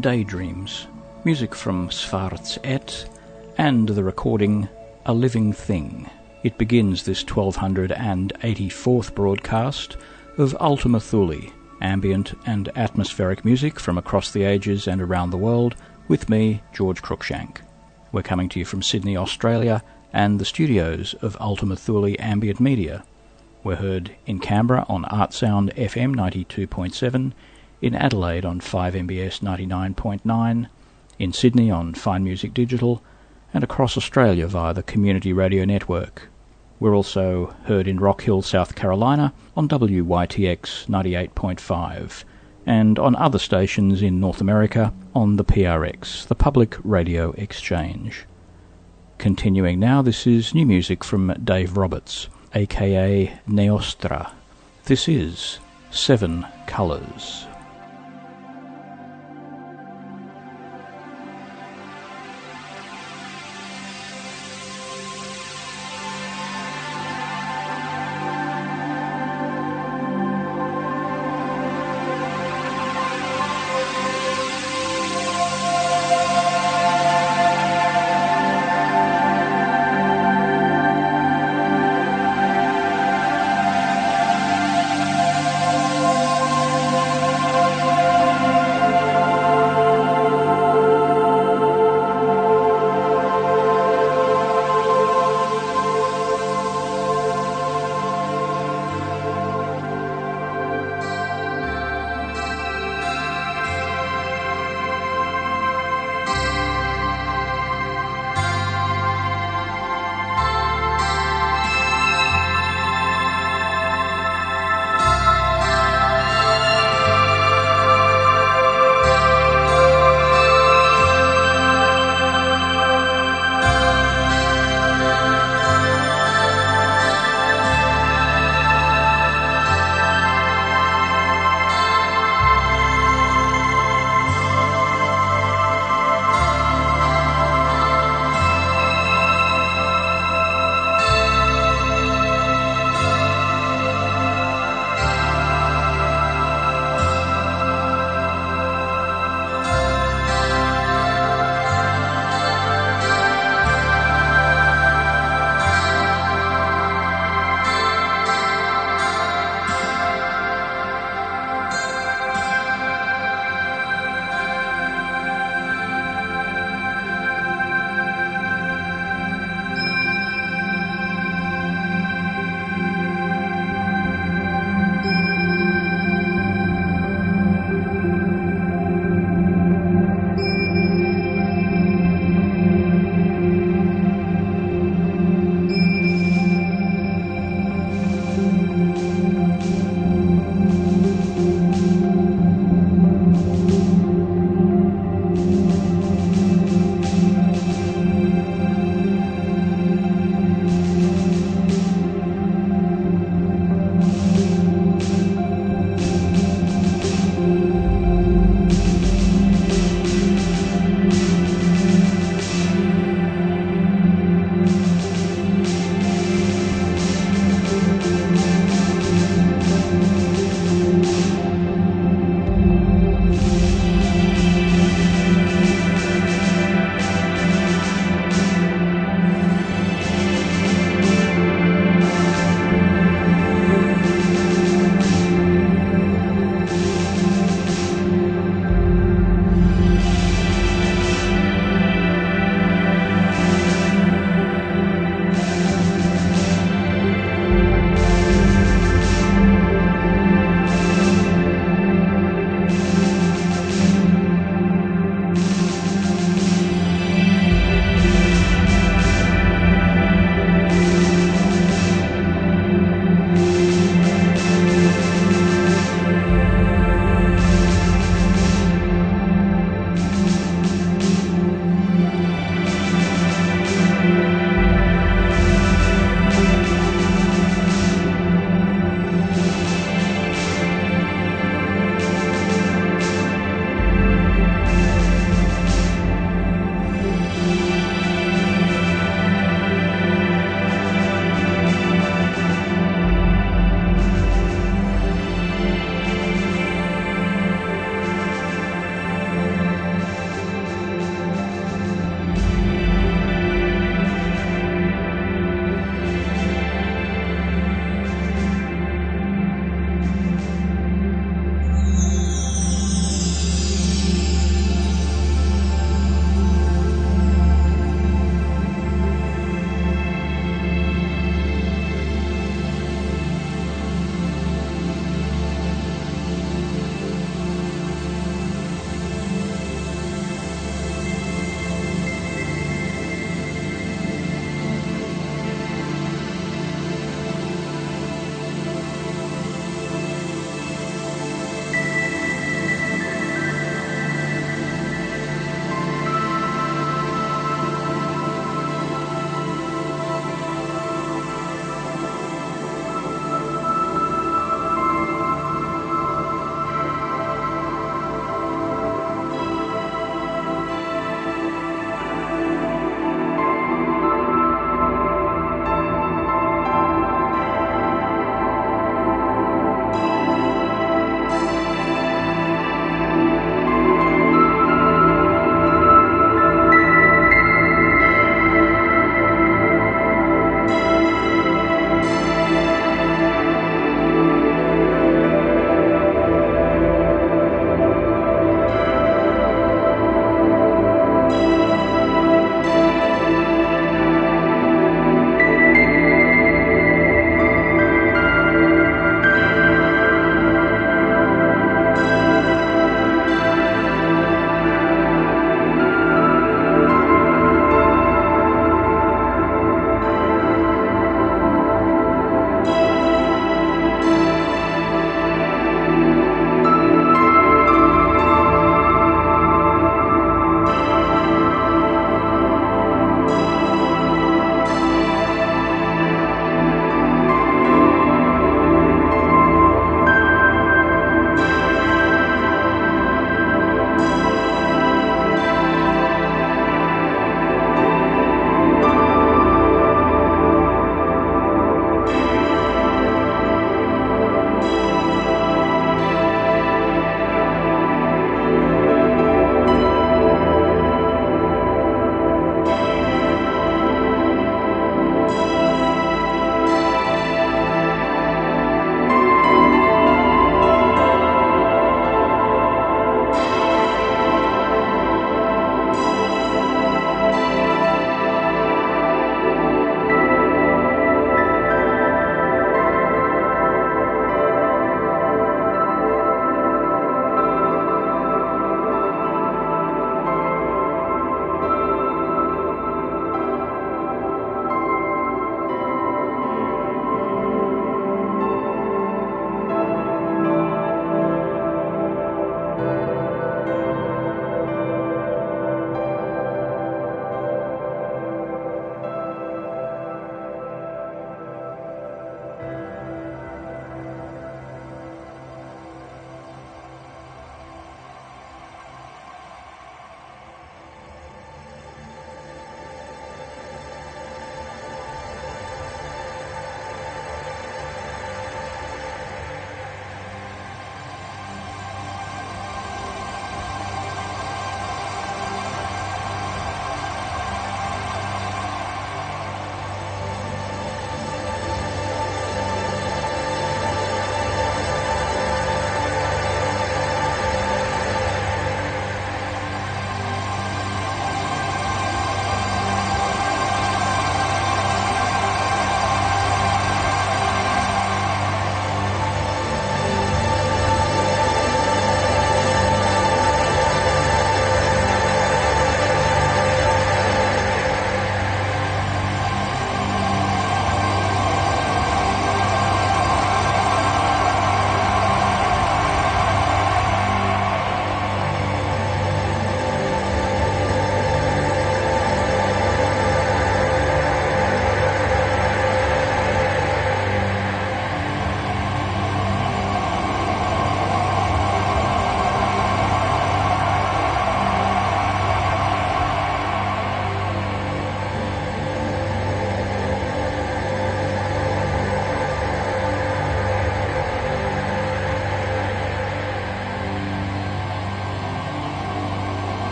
Daydreams, music from Schwarz Et, and the recording A Living Thing. It begins this 1284th broadcast of Ultima Thule, ambient and atmospheric music from across the ages and around the world, with me, George Cruikshank. We're coming to you from Sydney, Australia, and the studios of Ultima Thule Ambient Media. We're heard in Canberra on Artsound FM 92.7, in Adelaide on 5MBS 99.9, in Sydney on Fine Music Digital, and across Australia via the Community Radio Network. We're also heard in Rock Hill, South Carolina on WYTX 98.5 and on other stations in North America on the PRX, the Public Radio Exchange. Continuing now, this is new music from Dave Roberts, aka Neostra. This is Seven Colors.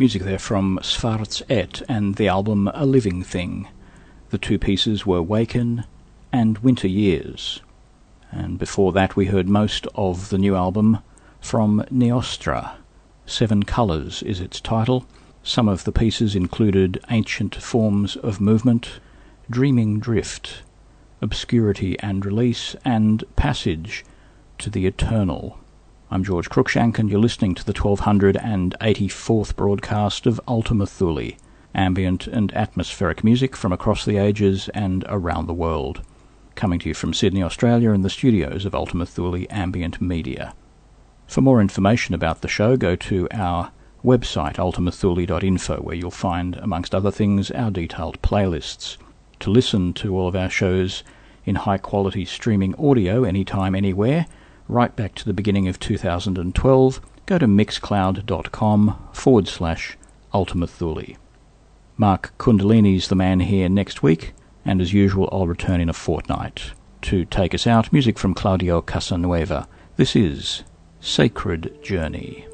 Music there from Schwarz Et and the album A Living Thing. The two pieces were Waken and Winter Years. And before that we heard most of the new album from Neostra. Seven Colours is its title. Some of the pieces included Ancient Forms of Movement, Dreaming Drift, Obscurity and Release, and Passage to the Eternal. I'm George Cruikshank, and you're listening to the 1284th broadcast of Ultima Thule, ambient and atmospheric music from across the ages and around the world. Coming to you from Sydney, Australia, in the studios of Ultima Thule Ambient Media. For more information about the show, go to our website, ultimathule.info, where you'll find, amongst other things, our detailed playlists. To listen to all of our shows in high quality streaming audio anytime, anywhere, right back to the beginning of 2012, go to mixcloud.com forward slash Ultima Thule. Mark Kundalini's the man here next week, and as usual, I'll return in a fortnight. To take us out, music from Claudio Casanueva. This is Sacred Journey.